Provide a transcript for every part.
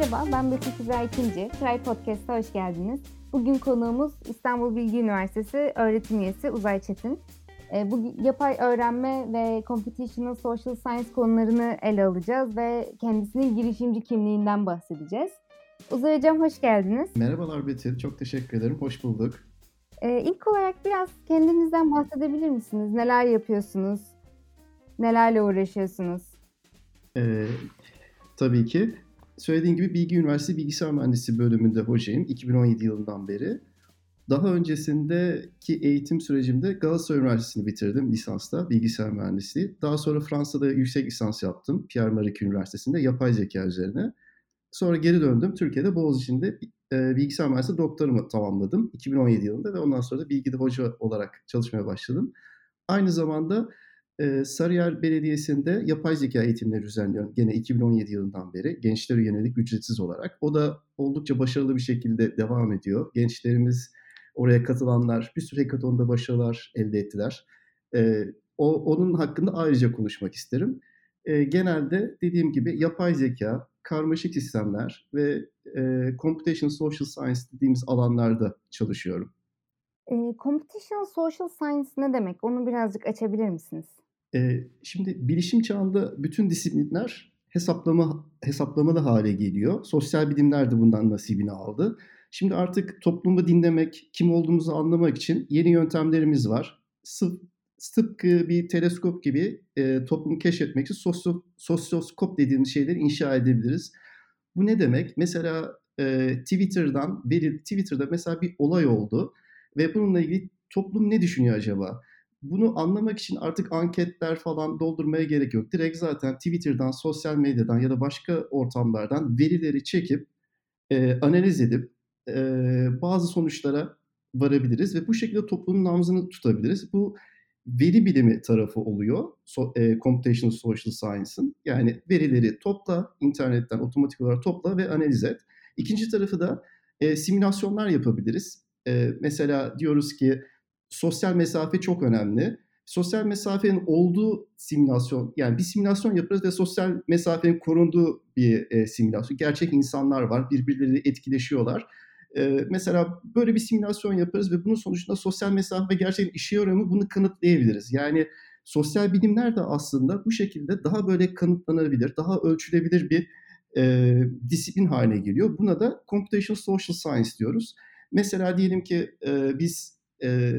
Merhaba, ben Betül Kübra İkinci. Try Podcast'a hoş geldiniz. Bugün konuğumuz İstanbul Bilgi Üniversitesi öğretim üyesi Uzay Çetin. Ee, bu yapay öğrenme ve computational social science konularını ele alacağız ve kendisinin girişimci kimliğinden bahsedeceğiz. Uzay Hocam hoş geldiniz. Merhabalar Betül, çok teşekkür ederim. Hoş bulduk. Ee, ilk olarak biraz kendinizden bahsedebilir misiniz? Neler yapıyorsunuz? Nelerle uğraşıyorsunuz? Ee, tabii ki. Söylediğim gibi Bilgi Üniversitesi Bilgisayar Mühendisliği bölümünde hocayım 2017 yılından beri. Daha öncesindeki eğitim sürecimde Galatasaray Üniversitesi'ni bitirdim lisansta bilgisayar mühendisliği. Daha sonra Fransa'da yüksek lisans yaptım Pierre Marie Üniversitesi'nde yapay zeka üzerine. Sonra geri döndüm. Türkiye'de Boğaziçi'nde e, bilgisayar mühendisliği doktorumu tamamladım 2017 yılında ve ondan sonra da bilgide hoca olarak çalışmaya başladım. Aynı zamanda Sarıyer Belediyesi'nde yapay zeka eğitimleri düzenliyorum. Gene 2017 yılından beri gençlere yönelik ücretsiz olarak. O da oldukça başarılı bir şekilde devam ediyor. Gençlerimiz oraya katılanlar bir sürü hekatonda başarılar elde ettiler. O Onun hakkında ayrıca konuşmak isterim. Genelde dediğim gibi yapay zeka, karmaşık sistemler ve computational social science dediğimiz alanlarda çalışıyorum. E, computational social science ne demek? Onu birazcık açabilir misiniz? E, şimdi bilişim çağında bütün disiplinler hesaplama hesaplamalı hale geliyor. Sosyal bilimler de bundan nasibini aldı. Şimdi artık toplumu dinlemek, kim olduğumuzu anlamak için yeni yöntemlerimiz var. Sıf, tıpkı bir teleskop gibi e, toplumu keşfetmek için sosyo, sosyoskop dediğimiz şeyleri inşa edebiliriz. Bu ne demek? Mesela e, Twitter'dan veri, Twitter'da mesela bir olay oldu ve bununla ilgili toplum ne düşünüyor acaba? Bunu anlamak için artık anketler falan doldurmaya gerek yok. Direkt zaten Twitter'dan, sosyal medyadan ya da başka ortamlardan verileri çekip e, analiz edip e, bazı sonuçlara varabiliriz ve bu şekilde toplumun nabzını tutabiliriz. Bu veri bilimi tarafı oluyor. So, e, Computational Social Science'ın. Yani verileri topla, internetten otomatik olarak topla ve analiz et. İkinci tarafı da e, simülasyonlar yapabiliriz. E, mesela diyoruz ki sosyal mesafe çok önemli. Sosyal mesafenin olduğu simülasyon, yani bir simülasyon yaparız ve sosyal mesafenin korunduğu bir e, simülasyon. Gerçek insanlar var, birbirleri etkileşiyorlar. E, mesela böyle bir simülasyon yaparız ve bunun sonucunda sosyal mesafe gerçekten işe yarıyor mu bunu kanıtlayabiliriz. Yani sosyal bilimler de aslında bu şekilde daha böyle kanıtlanabilir, daha ölçülebilir bir e, disiplin haline geliyor. Buna da computational social science diyoruz. Mesela diyelim ki e, biz e,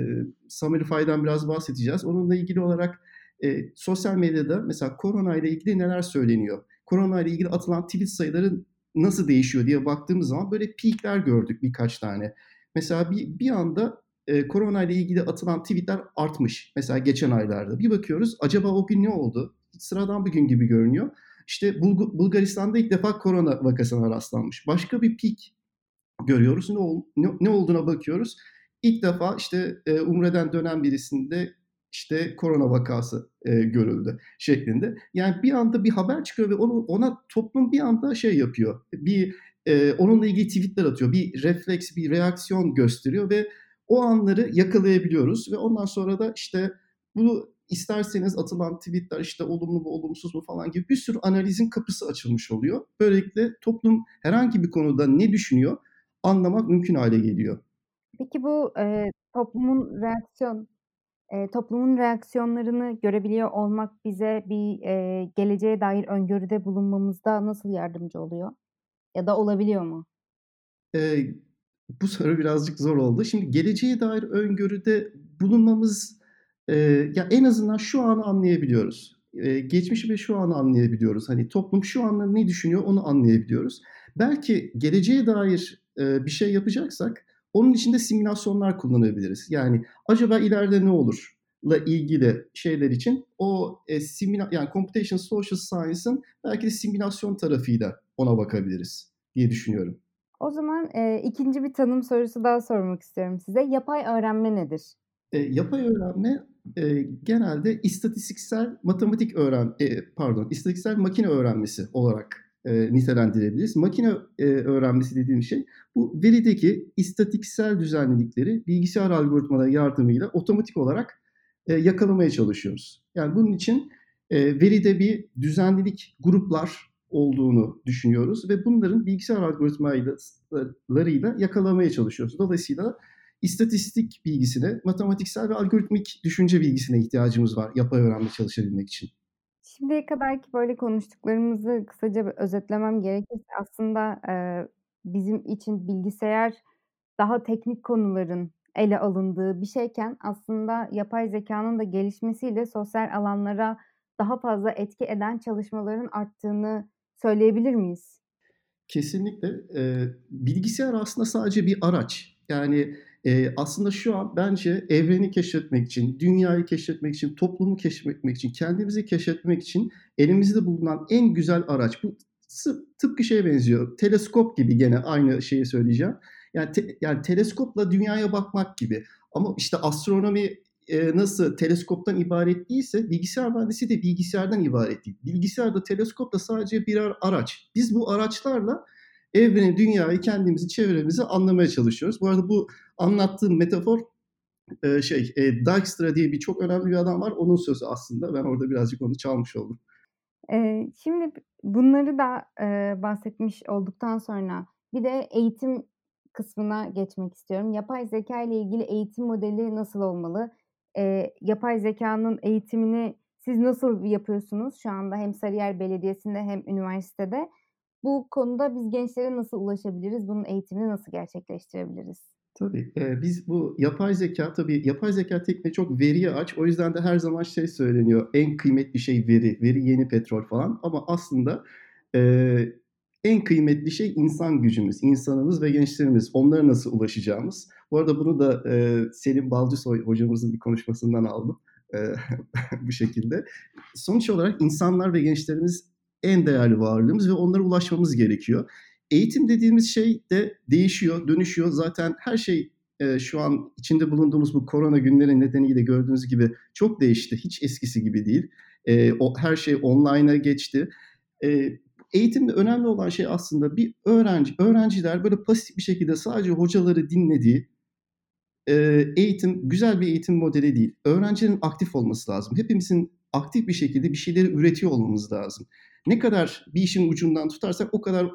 Summerify'dan biraz bahsedeceğiz. Onunla ilgili olarak e, sosyal medyada mesela korona ile ilgili neler söyleniyor? Korona ile ilgili atılan tweet sayıları nasıl değişiyor diye baktığımız zaman böyle peakler gördük birkaç tane. Mesela bir, bir anda e, korona ile ilgili atılan tweetler artmış. Mesela geçen aylarda. Bir bakıyoruz acaba o gün ne oldu? Sıradan bir gün gibi görünüyor. İşte Bul- Bulgaristan'da ilk defa korona vakasına rastlanmış. Başka bir peak görüyoruz. Ne, ol, ne, ne olduğuna bakıyoruz. İlk defa işte e, Umre'den dönen birisinde işte korona vakası e, görüldü şeklinde. Yani bir anda bir haber çıkıyor ve onu ona toplum bir anda şey yapıyor. Bir e, onunla ilgili tweetler atıyor. Bir refleks, bir reaksiyon gösteriyor ve o anları yakalayabiliyoruz ve ondan sonra da işte bunu isterseniz atılan tweetler işte olumlu mu olumsuz mu falan gibi bir sürü analizin kapısı açılmış oluyor. Böylelikle toplum herhangi bir konuda ne düşünüyor anlamak mümkün hale geliyor. Peki bu e, toplumun reaksiyon e, toplumun reaksiyonlarını görebiliyor olmak bize bir e, geleceğe dair öngörüde bulunmamızda nasıl yardımcı oluyor? Ya da olabiliyor mu? E, bu soru birazcık zor oldu. Şimdi geleceğe dair öngörüde bulunmamız e, ya en azından şu anı anlayabiliyoruz. E, geçmişi ve şu anı anlayabiliyoruz. Hani toplum şu anda ne düşünüyor onu anlayabiliyoruz. Belki geleceğe dair e, bir şey yapacaksak onun içinde simülasyonlar kullanabiliriz. Yani acaba ileride ne olur? la ilgili şeyler için o e, simüla yani computation social science'ın belki de simülasyon tarafıyla ona bakabiliriz diye düşünüyorum. O zaman e, ikinci bir tanım sorusu daha sormak istiyorum size. Yapay öğrenme nedir? E, yapay öğrenme e, genelde istatistiksel matematik öğren e, pardon istatistiksel makine öğrenmesi olarak e, nitelendirebiliriz. Makine e, öğrenmesi dediğim şey bu verideki istatiksel düzenlilikleri bilgisayar algoritmaları yardımıyla otomatik olarak e, yakalamaya çalışıyoruz. Yani bunun için e, veride bir düzenlilik gruplar olduğunu düşünüyoruz ve bunların bilgisayar algoritmalarıyla yakalamaya çalışıyoruz. Dolayısıyla istatistik bilgisine, matematiksel ve algoritmik düşünce bilgisine ihtiyacımız var yapay öğrenme çalışabilmek için. Şimdiye kadarki böyle konuştuklarımızı kısaca bir özetlemem gerekirse aslında e, bizim için bilgisayar daha teknik konuların ele alındığı bir şeyken aslında yapay zekanın da gelişmesiyle sosyal alanlara daha fazla etki eden çalışmaların arttığını söyleyebilir miyiz? Kesinlikle. Ee, bilgisayar aslında sadece bir araç. Yani e, aslında şu an bence evreni keşfetmek için, dünyayı keşfetmek için, toplumu keşfetmek için, kendimizi keşfetmek için elimizde bulunan en güzel araç. Bu tıpkı şeye benziyor. Teleskop gibi gene aynı şeyi söyleyeceğim. Yani te, yani teleskopla dünyaya bakmak gibi. Ama işte astronomi e, nasıl teleskoptan ibaret değilse bilgisayar mühendisi de bilgisayardan ibaret değil. Bilgisayar da teleskop da sadece birer araç. Biz bu araçlarla evreni, dünyayı, kendimizi, çevremizi anlamaya çalışıyoruz. Bu arada bu anlattığım metafor e, şey e, Dijkstra diye bir çok önemli bir adam var. Onun sözü aslında. Ben orada birazcık onu çalmış oldum. Ee, şimdi bunları da e, bahsetmiş olduktan sonra bir de eğitim kısmına geçmek istiyorum. Yapay zeka ile ilgili eğitim modeli nasıl olmalı? E, yapay zekanın eğitimini siz nasıl yapıyorsunuz şu anda hem Sarıyer Belediyesi'nde hem üniversitede? Bu konuda biz gençlere nasıl ulaşabiliriz? Bunun eğitimini nasıl gerçekleştirebiliriz? Tabii. E, biz bu yapay zeka, tabii yapay zeka tekniği çok veriye aç. O yüzden de her zaman şey söyleniyor. En kıymetli şey veri. Veri yeni petrol falan. Ama aslında e, en kıymetli şey insan gücümüz, insanımız ve gençlerimiz. Onlara nasıl ulaşacağımız. Bu arada bunu da e, Selim Balcısoy hocamızın bir konuşmasından aldım. E, bu şekilde. Sonuç olarak insanlar ve gençlerimiz en değerli varlığımız ve onlara ulaşmamız gerekiyor. Eğitim dediğimiz şey de değişiyor, dönüşüyor. Zaten her şey e, şu an içinde bulunduğumuz bu korona günleri nedeniyle gördüğünüz gibi çok değişti. Hiç eskisi gibi değil. E, o, her şey online'a geçti. E, eğitimde önemli olan şey aslında bir öğrenci, öğrenciler böyle pasif bir şekilde sadece hocaları dinlediği e, eğitim güzel bir eğitim modeli değil. Öğrencinin aktif olması lazım. Hepimizin aktif bir şekilde bir şeyleri üretiyor olmamız lazım. Ne kadar bir işin ucundan tutarsak o kadar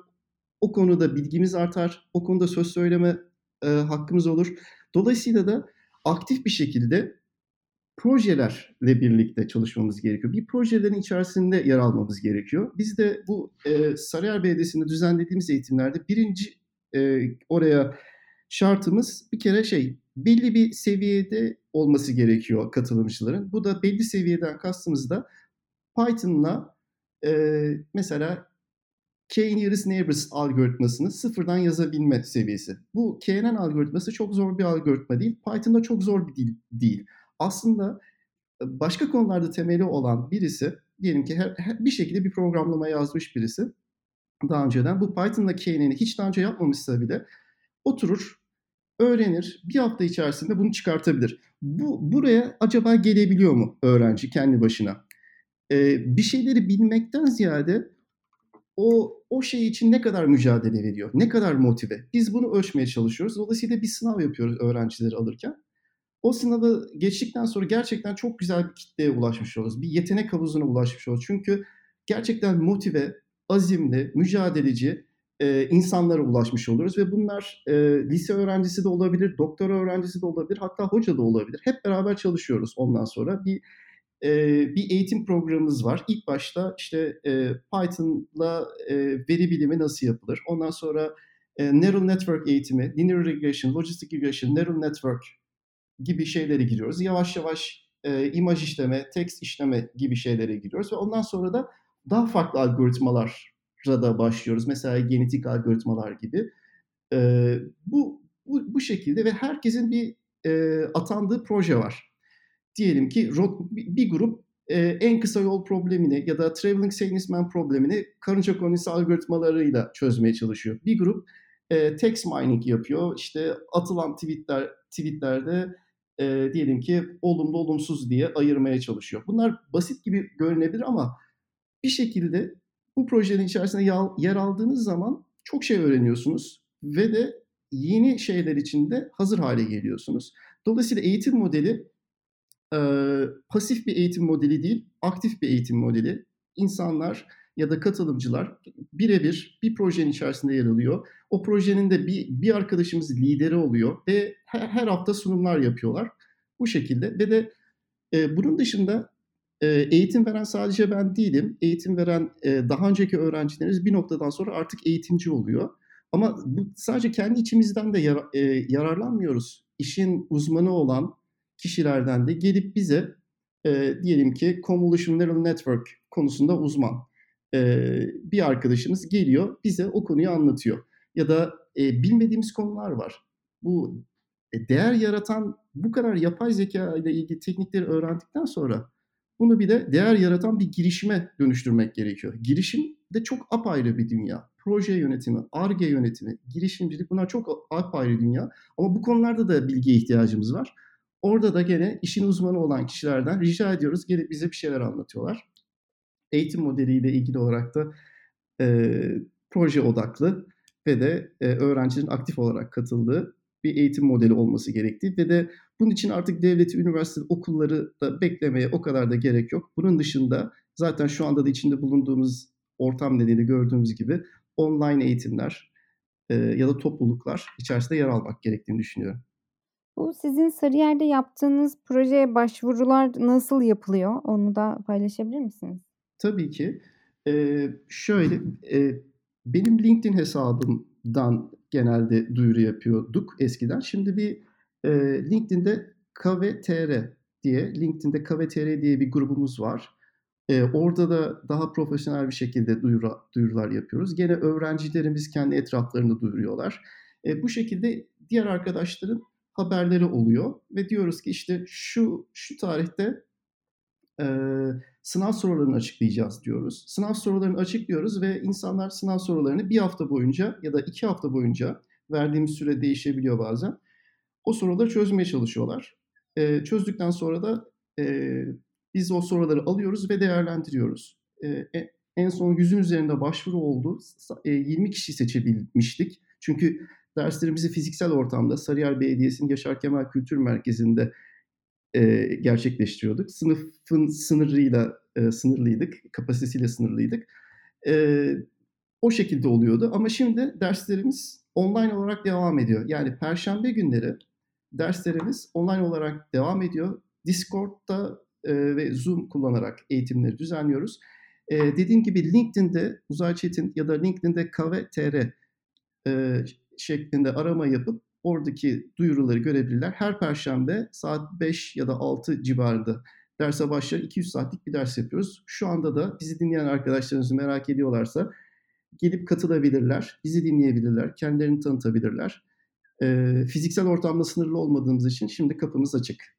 o konuda bilgimiz artar, o konuda söz söyleme e, hakkımız olur. Dolayısıyla da aktif bir şekilde projelerle birlikte çalışmamız gerekiyor. Bir projelerin içerisinde yer almamız gerekiyor. Biz de bu e, Sarıyer Belediyesi'nde düzenlediğimiz eğitimlerde birinci e, oraya şartımız bir kere şey belli bir seviyede olması gerekiyor katılımcıların. Bu da belli seviyeden kastımız da Python'la e, mesela K-nearest neighbors algoritmasını sıfırdan yazabilme seviyesi. Bu KNN algoritması çok zor bir algoritma değil. Python'da çok zor bir dil değil aslında başka konularda temeli olan birisi, diyelim ki her, her, bir şekilde bir programlama yazmış birisi daha önceden. Bu Python'la KNN'i hiç daha önce yapmamışsa bile oturur, öğrenir, bir hafta içerisinde bunu çıkartabilir. Bu Buraya acaba gelebiliyor mu öğrenci kendi başına? Ee, bir şeyleri bilmekten ziyade o o şey için ne kadar mücadele veriyor, ne kadar motive. Biz bunu ölçmeye çalışıyoruz. Dolayısıyla bir sınav yapıyoruz öğrencileri alırken. O sınavı geçtikten sonra gerçekten çok güzel bir kitleye ulaşmış oluruz. Bir yetenek havuzuna ulaşmış oluruz. Çünkü gerçekten motive, azimli, mücadeleci e, insanlara ulaşmış oluruz. Ve bunlar e, lise öğrencisi de olabilir, doktora öğrencisi de olabilir, hatta hoca da olabilir. Hep beraber çalışıyoruz ondan sonra. Bir e, bir eğitim programımız var. İlk başta işte e, Python'la e, veri bilimi nasıl yapılır? Ondan sonra e, Neural Network eğitimi, Linear Regression, Logistic Regression, Neural Network gibi şeylere giriyoruz. Yavaş yavaş e, imaj işleme, text işleme gibi şeylere giriyoruz ve ondan sonra da daha farklı algoritmalara da başlıyoruz. Mesela genetik algoritmalar gibi. E, bu, bu bu şekilde ve herkesin bir e, atandığı proje var. Diyelim ki bir grup e, en kısa yol problemini ya da traveling salesman problemini karınca konisi algoritmalarıyla çözmeye çalışıyor. Bir grup e, text mining yapıyor. İşte atılan tweetler tweetlerde e, diyelim ki olumlu olumsuz diye ayırmaya çalışıyor. Bunlar basit gibi görünebilir ama bir şekilde bu projenin içerisinde yer aldığınız zaman çok şey öğreniyorsunuz ve de yeni şeyler için de hazır hale geliyorsunuz. Dolayısıyla eğitim modeli e, pasif bir eğitim modeli değil, aktif bir eğitim modeli. İnsanlar ya da katılımcılar birebir bir projenin içerisinde yer alıyor. O projenin de bir, bir arkadaşımız lideri oluyor ve her, her hafta sunumlar yapıyorlar. Bu şekilde ve de e, bunun dışında e, eğitim veren sadece ben değilim. Eğitim veren e, daha önceki öğrencilerimiz bir noktadan sonra artık eğitimci oluyor. Ama bu sadece kendi içimizden de yar, e, yararlanmıyoruz. İşin uzmanı olan kişilerden de gelip bize e, diyelim ki Convolution Neural Network konusunda uzman e, bir arkadaşımız geliyor bize o konuyu anlatıyor. Ya da e, bilmediğimiz konular var. Bu e, değer yaratan bu kadar yapay zeka ile ilgili teknikleri öğrendikten sonra bunu bir de değer yaratan bir girişime dönüştürmek gerekiyor. Girişim de çok apayrı bir dünya. Proje yönetimi, ARGE yönetimi, girişimcilik bunlar çok apayrı dünya. Ama bu konularda da bilgiye ihtiyacımız var. Orada da gene işin uzmanı olan kişilerden rica ediyoruz gelip bize bir şeyler anlatıyorlar. Eğitim modeliyle ilgili olarak da e, proje odaklı ve de e, öğrencinin aktif olarak katıldığı bir eğitim modeli olması gerektiği ve de bunun için artık devleti, üniversite, okulları da beklemeye o kadar da gerek yok. Bunun dışında zaten şu anda da içinde bulunduğumuz ortam nedeniyle gördüğümüz gibi online eğitimler e, ya da topluluklar içerisinde yer almak gerektiğini düşünüyorum. Bu sizin Sarıyer'de yaptığınız projeye başvurular nasıl yapılıyor? Onu da paylaşabilir misiniz? Tabii ki. Ee, şöyle, e, benim LinkedIn hesabımdan genelde duyuru yapıyorduk eskiden. Şimdi bir e, LinkedIn'de KVTR diye, LinkedIn'de KVTR diye bir grubumuz var. E, orada da daha profesyonel bir şekilde duyuru, duyurular yapıyoruz. Gene öğrencilerimiz kendi etraflarında duyuruyorlar. E, bu şekilde diğer arkadaşların haberleri oluyor ve diyoruz ki işte şu şu tarihte e, sınav sorularını açıklayacağız diyoruz. Sınav sorularını açıklıyoruz ve insanlar sınav sorularını bir hafta boyunca ya da iki hafta boyunca verdiğimiz süre değişebiliyor bazen. O soruları çözmeye çalışıyorlar. E, çözdükten sonra da e, biz o soruları alıyoruz ve değerlendiriyoruz. E, en son yüzün üzerinde başvuru oldu. E, 20 kişi seçebilmiştik. Çünkü derslerimizi fiziksel ortamda Sarıyer Belediyesi'nin Yaşar Kemal Kültür Merkezi'nde e, gerçekleştiriyorduk. Sınıfın sınırıyla e, sınırlıydık, kapasitesiyle sınırlıydık. E, o şekilde oluyordu ama şimdi derslerimiz online olarak devam ediyor. Yani perşembe günleri derslerimiz online olarak devam ediyor. Discord'da e, ve Zoom kullanarak eğitimleri düzenliyoruz. E, dediğim gibi LinkedIn'de Uzay Çetin ya da LinkedIn'de KVTR e, şeklinde arama yapıp oradaki duyuruları görebilirler. Her perşembe saat 5 ya da 6 civarında derse başlar 200 saatlik bir ders yapıyoruz. Şu anda da bizi dinleyen arkadaşlarınızı merak ediyorlarsa gelip katılabilirler, bizi dinleyebilirler, kendilerini tanıtabilirler. E, fiziksel ortamda sınırlı olmadığımız için şimdi kapımız açık.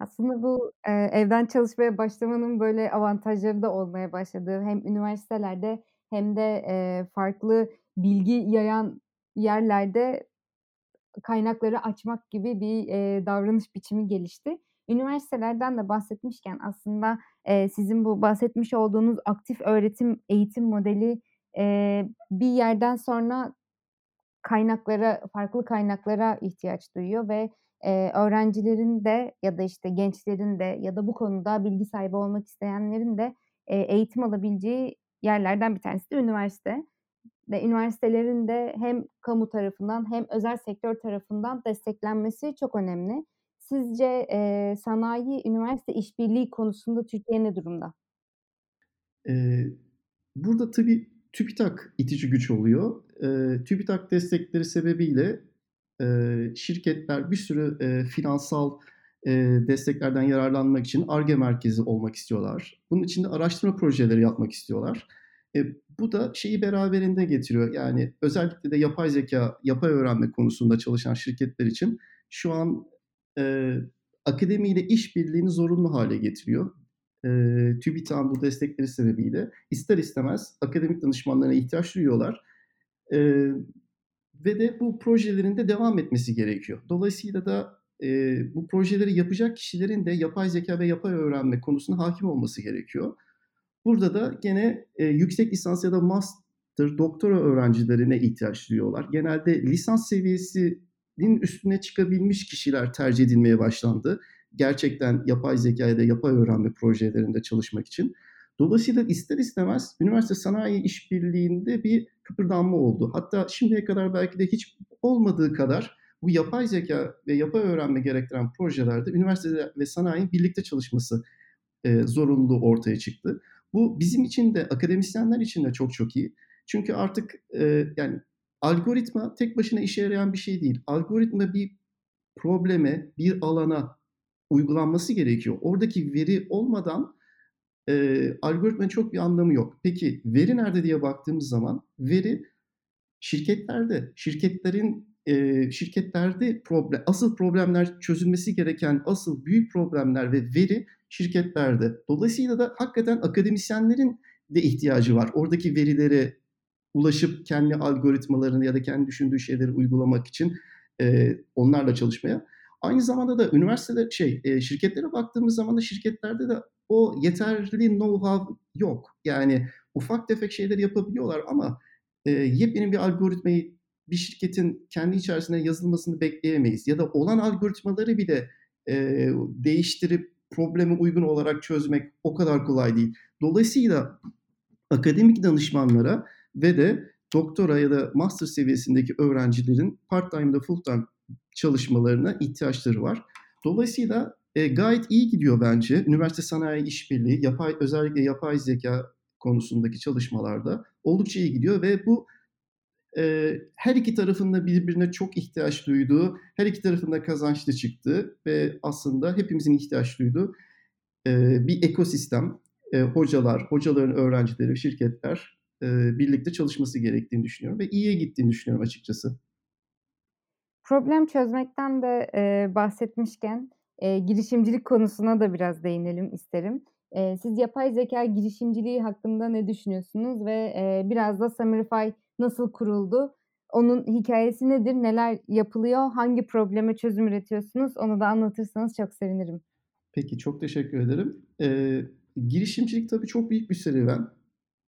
Aslında bu e, evden çalışmaya başlamanın böyle avantajları da olmaya başladı. Hem üniversitelerde hem de e, farklı bilgi yayan yerlerde kaynakları açmak gibi bir e, davranış biçimi gelişti. Üniversitelerden de bahsetmişken aslında e, sizin bu bahsetmiş olduğunuz aktif öğretim eğitim modeli e, bir yerden sonra kaynaklara farklı kaynaklara ihtiyaç duyuyor ve e, öğrencilerin de ya da işte gençlerin de ya da bu konuda bilgi sahibi olmak isteyenlerin de e, eğitim alabileceği yerlerden bir tanesi de üniversite ve üniversitelerin de hem kamu tarafından hem özel sektör tarafından desteklenmesi çok önemli. Sizce e, sanayi üniversite işbirliği konusunda Türkiye ne durumda? Ee, burada tabii TÜBİTAK itici güç oluyor. Ee, TÜBİTAK destekleri sebebiyle e, şirketler bir sürü e, finansal e, desteklerden yararlanmak için ARGE merkezi olmak istiyorlar. Bunun için de araştırma projeleri yapmak istiyorlar. E, bu da şeyi beraberinde getiriyor. Yani özellikle de yapay zeka, yapay öğrenme konusunda çalışan şirketler için şu an e, akademiyle işbirliğini zorunlu hale getiriyor. E, TÜBİTAK'ın bu destekleri sebebiyle ister istemez akademik danışmanlarına ihtiyaç duyuyorlar. E, ve de bu projelerin de devam etmesi gerekiyor. Dolayısıyla da e, bu projeleri yapacak kişilerin de yapay zeka ve yapay öğrenme konusuna hakim olması gerekiyor. Burada da gene e, yüksek lisans ya da master, doktora öğrencilerine ihtiyaç duyuyorlar. Genelde lisans seviyesinin üstüne çıkabilmiş kişiler tercih edilmeye başlandı. Gerçekten yapay zeka ya da yapay öğrenme projelerinde çalışmak için. Dolayısıyla ister istemez üniversite sanayi işbirliğinde bir kıpırdanma oldu. Hatta şimdiye kadar belki de hiç olmadığı kadar bu yapay zeka ve yapay öğrenme gerektiren projelerde üniversite ve sanayi birlikte çalışması e, zorunluluğu ortaya çıktı. Bu bizim için de akademisyenler için de çok çok iyi. Çünkü artık e, yani algoritma tek başına işe yarayan bir şey değil. Algoritma bir probleme, bir alana uygulanması gerekiyor. Oradaki veri olmadan e, algoritmanın çok bir anlamı yok. Peki veri nerede diye baktığımız zaman veri şirketlerde, şirketlerin e, şirketlerde problem, asıl problemler çözülmesi gereken asıl büyük problemler ve veri şirketlerde. Dolayısıyla da hakikaten akademisyenlerin de ihtiyacı var. Oradaki verilere ulaşıp kendi algoritmalarını ya da kendi düşündüğü şeyleri uygulamak için e, onlarla çalışmaya. Aynı zamanda da üniversitede şey e, şirketlere baktığımız zaman da şirketlerde de o yeterli know-how yok. Yani ufak tefek şeyler yapabiliyorlar ama e, yepyeni bir algoritmayı bir şirketin kendi içerisinde yazılmasını bekleyemeyiz. Ya da olan algoritmaları bile e, değiştirip probleme uygun olarak çözmek o kadar kolay değil. Dolayısıyla akademik danışmanlara ve de doktora ya da master seviyesindeki öğrencilerin part-time'da full-time çalışmalarına ihtiyaçları var. Dolayısıyla e, gayet iyi gidiyor bence. Üniversite sanayi işbirliği, yapay özellikle yapay zeka konusundaki çalışmalarda oldukça iyi gidiyor ve bu e, her iki tarafında birbirine çok ihtiyaç duyduğu, her iki tarafında kazançlı çıktı ve aslında hepimizin ihtiyaç duyduğu e, bir ekosistem. E, hocalar, hocaların öğrencileri, şirketler e, birlikte çalışması gerektiğini düşünüyorum ve iyiye gittiğini düşünüyorum açıkçası. Problem çözmekten de e, bahsetmişken e, girişimcilik konusuna da biraz değinelim isterim. E, siz yapay zeka girişimciliği hakkında ne düşünüyorsunuz ve e, biraz da Samirify nasıl kuruldu? Onun hikayesi nedir? Neler yapılıyor? Hangi probleme çözüm üretiyorsunuz? Onu da anlatırsanız çok sevinirim. Peki çok teşekkür ederim. Ee, girişimcilik tabii çok büyük bir serüven.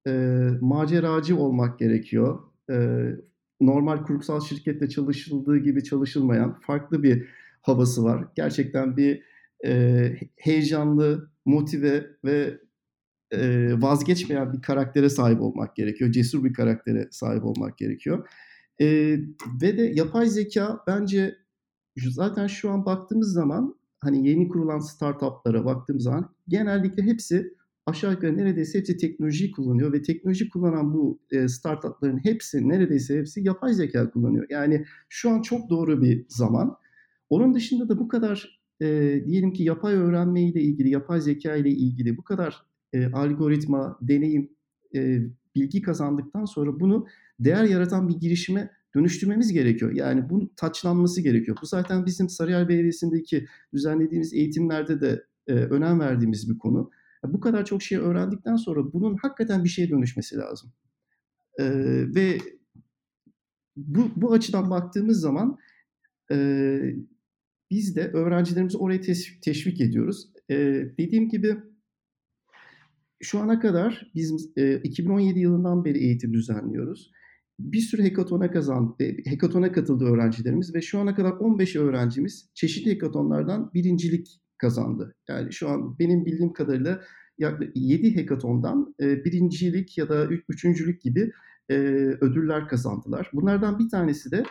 Ee, maceracı olmak gerekiyor. Ee, normal kurumsal şirkette çalışıldığı gibi çalışılmayan farklı bir havası var. Gerçekten bir e, heyecanlı, motive ve vazgeçmeyen bir karaktere sahip olmak gerekiyor. Cesur bir karaktere sahip olmak gerekiyor. Ve de yapay zeka bence zaten şu an baktığımız zaman hani yeni kurulan startuplara baktığımız zaman genellikle hepsi aşağı yukarı neredeyse hepsi teknoloji kullanıyor ve teknoloji kullanan bu e, startupların hepsi neredeyse hepsi yapay zeka kullanıyor. Yani şu an çok doğru bir zaman. Onun dışında da bu kadar e, diyelim ki yapay öğrenme ile ilgili, yapay zeka ile ilgili bu kadar e, algoritma, deneyim, e, bilgi kazandıktan sonra bunu değer yaratan bir girişime dönüştürmemiz gerekiyor. Yani bunun taçlanması gerekiyor. Bu zaten bizim Sarıyer Belediyesi'ndeki düzenlediğimiz eğitimlerde de e, önem verdiğimiz bir konu. Bu kadar çok şey öğrendikten sonra bunun hakikaten bir şeye dönüşmesi lazım. E, ve bu, bu açıdan baktığımız zaman e, biz de öğrencilerimizi oraya teşvik, ediyoruz. E, dediğim gibi şu ana kadar biz e, 2017 yılından beri eğitim düzenliyoruz. Bir sürü hekatona kazan, e, hekatona katıldı öğrencilerimiz ve şu ana kadar 15 öğrencimiz çeşitli hekatonlardan birincilik kazandı. Yani şu an benim bildiğim kadarıyla yaklaşık 7 hekatondan e, birincilik ya da üçüncülük gibi e, ödüller kazandılar. Bunlardan bir tanesi de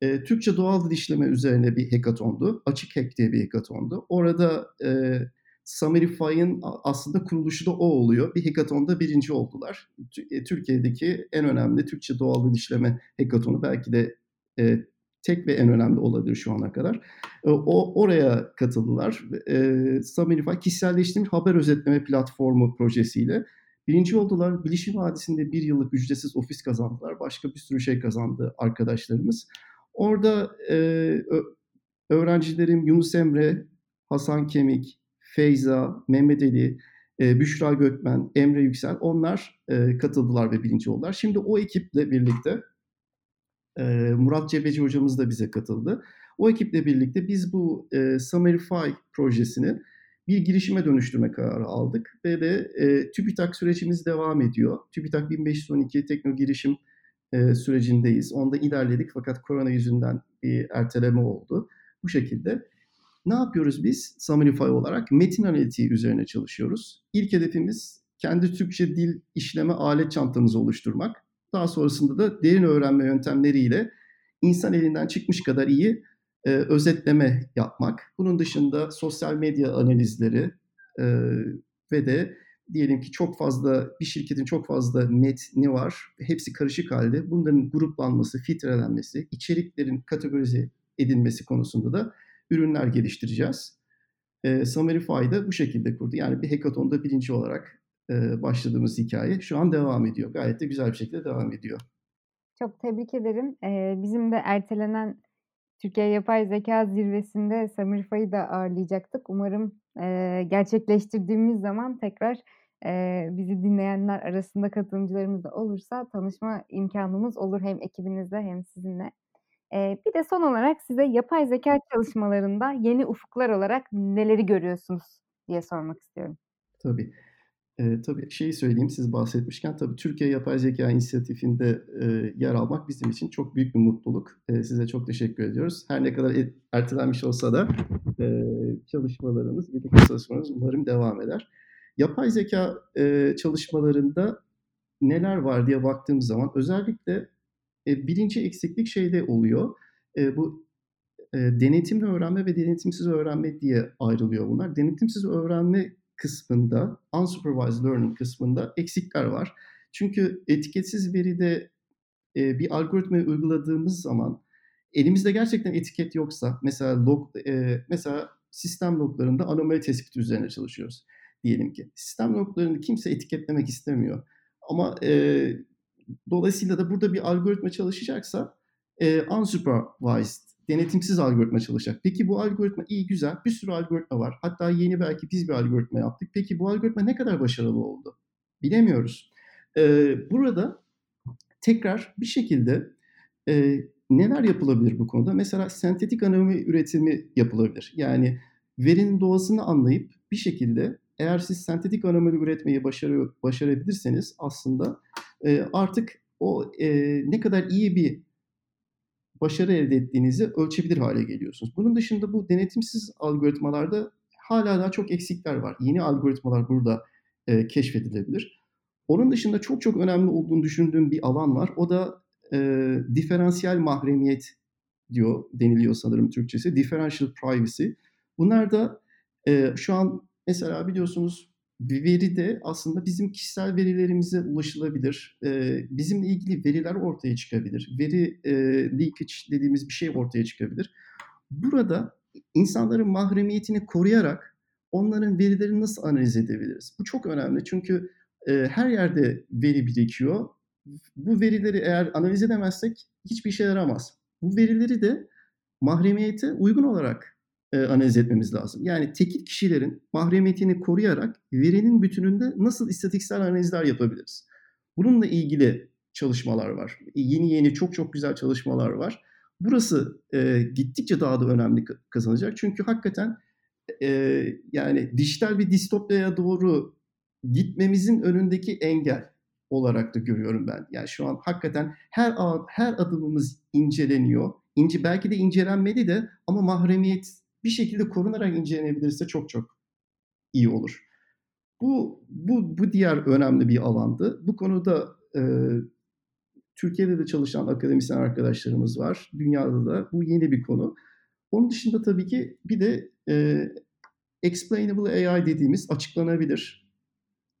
e, Türkçe doğal dil işleme üzerine bir hekatondu. Açık Hack diye bir hekatondu. Orada e, Samirify'ın aslında kuruluşu da o oluyor. Bir hekatonda birinci oldular. E, Türkiye'deki en önemli Türkçe doğal dil işleme hekatonu belki de e, tek ve en önemli olabilir şu ana kadar. E, o oraya katıldılar. E, Samirify kişiselleştirilmiş haber özetleme platformu projesiyle birinci oldular. Bilişim Vadisi'nde bir yıllık ücretsiz ofis kazandılar. Başka bir sürü şey kazandı arkadaşlarımız. Orada e, öğrencilerim Yunus Emre, Hasan Kemik, Feyza, Mehmet Ali, e, Büşra Gökmen, Emre Yüksel onlar e, katıldılar ve birinci oldular. Şimdi o ekiple birlikte e, Murat Cebeci hocamız da bize katıldı. O ekiple birlikte biz bu e, Summerify projesini bir girişime dönüştürme kararı aldık ve de e, TÜBİTAK sürecimiz devam ediyor. TÜBİTAK 1512 tekno girişim e, sürecindeyiz. Onda ilerledik fakat korona yüzünden bir erteleme oldu. Bu şekilde. Ne yapıyoruz biz Summerify olarak? Metin analitiği üzerine çalışıyoruz. İlk hedefimiz kendi Türkçe dil işleme alet çantamızı oluşturmak. Daha sonrasında da derin öğrenme yöntemleriyle insan elinden çıkmış kadar iyi e, özetleme yapmak. Bunun dışında sosyal medya analizleri e, ve de diyelim ki çok fazla bir şirketin çok fazla metni var. Hepsi karışık halde. Bunların gruplanması, filtrelenmesi, içeriklerin kategorize edilmesi konusunda da ürünler geliştireceğiz. E, Summerify'da bu şekilde kurdu. Yani bir hackathonda birinci olarak e, başladığımız hikaye şu an devam ediyor. Gayet de güzel bir şekilde devam ediyor. Çok tebrik ederim. Ee, bizim de ertelenen Türkiye Yapay Zeka Zirvesi'nde Summerify'ı da ağırlayacaktık. Umarım e, gerçekleştirdiğimiz zaman tekrar e, bizi dinleyenler arasında katılımcılarımız da olursa tanışma imkanımız olur hem ekibinizle hem sizinle. Bir de son olarak size yapay zeka çalışmalarında yeni ufuklar olarak neleri görüyorsunuz diye sormak istiyorum. Tabii. E, tabii şeyi söyleyeyim siz bahsetmişken tabii Türkiye Yapay Zeka İnisiyatifi'nde e, yer almak bizim için çok büyük bir mutluluk. E, size çok teşekkür ediyoruz. Her ne kadar ertelenmiş olsa da e, çalışmalarımız, birlikte çalışmalarımız umarım devam eder. Yapay zeka e, çalışmalarında neler var diye baktığımız zaman özellikle e, birinci eksiklik şeyde oluyor. E, bu e, denetimli öğrenme ve denetimsiz öğrenme diye ayrılıyor bunlar. Denetimsiz öğrenme kısmında, unsupervised learning kısmında eksikler var. Çünkü etiketsiz veride e, bir algoritmayı uyguladığımız zaman elimizde gerçekten etiket yoksa mesela log, e, mesela sistem loglarında anomali tespiti üzerine çalışıyoruz diyelim ki. Sistem loglarını kimse etiketlemek istemiyor. Ama e, dolayısıyla da burada bir algoritma çalışacaksa e, unsupervised denetimsiz algoritma çalışacak. Peki bu algoritma iyi güzel bir sürü algoritma var. Hatta yeni belki biz bir algoritma yaptık. Peki bu algoritma ne kadar başarılı oldu? Bilemiyoruz. Ee, burada tekrar bir şekilde e, neler yapılabilir bu konuda? Mesela sentetik anomi üretimi yapılabilir. Yani verinin doğasını anlayıp bir şekilde eğer siz sentetik anomali üretmeyi başarıyor, başarabilirseniz aslında e, artık o e, ne kadar iyi bir başarı elde ettiğinizi ölçebilir hale geliyorsunuz. Bunun dışında bu denetimsiz algoritmalarda hala daha çok eksikler var. Yeni algoritmalar burada e, keşfedilebilir. Onun dışında çok çok önemli olduğunu düşündüğüm bir alan var. O da e, diferansiyel mahremiyet diyor deniliyor sanırım Türkçesi. Differential privacy. Bunlar da e, şu an mesela biliyorsunuz bir veri de aslında bizim kişisel verilerimize ulaşılabilir. E, bizimle ilgili veriler ortaya çıkabilir. Veri e, leakage dediğimiz bir şey ortaya çıkabilir. Burada insanların mahremiyetini koruyarak onların verilerini nasıl analiz edebiliriz? Bu çok önemli çünkü e, her yerde veri birikiyor. Bu verileri eğer analiz edemezsek hiçbir işe yaramaz. Bu verileri de mahremiyete uygun olarak e, analiz etmemiz lazım. Yani tekil kişilerin mahremiyetini koruyarak verinin bütününde nasıl istatistiksel analizler yapabiliriz? Bununla ilgili çalışmalar var. Yeni yeni çok çok güzel çalışmalar var. Burası e, gittikçe daha da önemli kazanacak. Çünkü hakikaten e, yani dijital bir distopyaya doğru gitmemizin önündeki engel olarak da görüyorum ben. Yani şu an hakikaten her her adımımız inceleniyor. İnce belki de incelenmeli de ama mahremiyet bir şekilde korunarak incelenebilirse çok çok iyi olur. Bu, bu, bu diğer önemli bir alandı. Bu konuda e, Türkiye'de de çalışan akademisyen arkadaşlarımız var. Dünyada da bu yeni bir konu. Onun dışında tabii ki bir de e, explainable AI dediğimiz açıklanabilir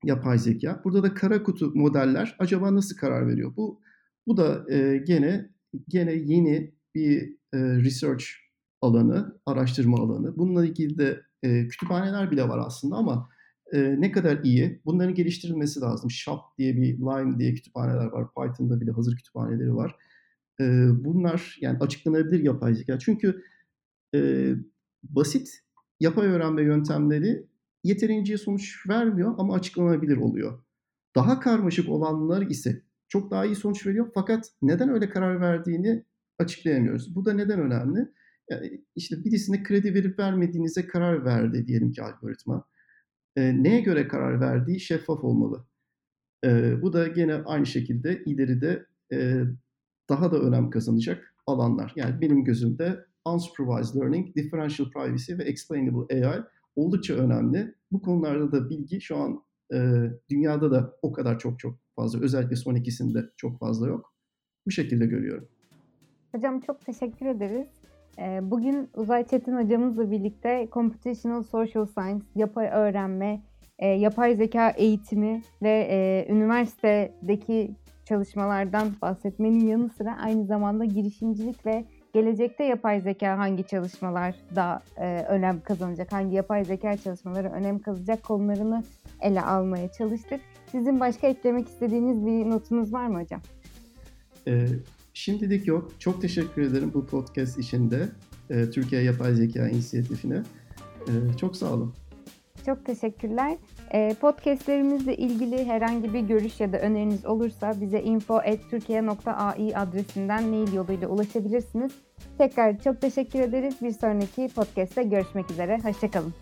yapay zeka. Burada da kara kutu modeller acaba nasıl karar veriyor? Bu bu da e, gene gene yeni bir e, research alanı, araştırma alanı. Bununla ilgili de e, kütüphaneler bile var aslında ama e, ne kadar iyi? Bunların geliştirilmesi lazım. Shop diye bir, Lime diye kütüphaneler var. Python'da bile hazır kütüphaneleri var. E, bunlar yani açıklanabilir yapay zeka. Çünkü e, basit yapay öğrenme yöntemleri yeterince sonuç vermiyor ama açıklanabilir oluyor. Daha karmaşık olanlar ise çok daha iyi sonuç veriyor fakat neden öyle karar verdiğini açıklayamıyoruz. Bu da neden önemli? Yani işte birisine kredi verip vermediğinize karar verdi diyelim ki algoritma. E, neye göre karar verdiği şeffaf olmalı. E, bu da gene aynı şekilde ileride e, daha da önem kazanacak alanlar. Yani benim gözümde unsupervised learning, differential privacy ve explainable AI oldukça önemli. Bu konularda da bilgi şu an dünyada da o kadar çok çok fazla. Özellikle son ikisinde çok fazla yok. Bu şekilde görüyorum. Hocam çok teşekkür ederiz. Bugün Uzay Çetin hocamızla birlikte Computational Social Science, yapay öğrenme, yapay zeka eğitimi ve üniversitedeki çalışmalardan bahsetmenin yanı sıra aynı zamanda girişimcilik ve gelecekte yapay zeka hangi çalışmalar da önem kazanacak, hangi yapay zeka çalışmaları önem kazanacak konularını ele almaya çalıştık. Sizin başka eklemek istediğiniz bir notunuz var mı hocam? Ee, şimdilik yok. Çok teşekkür ederim bu podcast içinde. E, Türkiye Yapay Zeka İnisiyatifine. E, çok sağ olun. Çok teşekkürler. E, podcastlerimizle ilgili herhangi bir görüş ya da öneriniz olursa bize info.turkiye.ai adresinden mail yoluyla ulaşabilirsiniz. Tekrar çok teşekkür ederiz. Bir sonraki podcast'te görüşmek üzere. Hoşçakalın.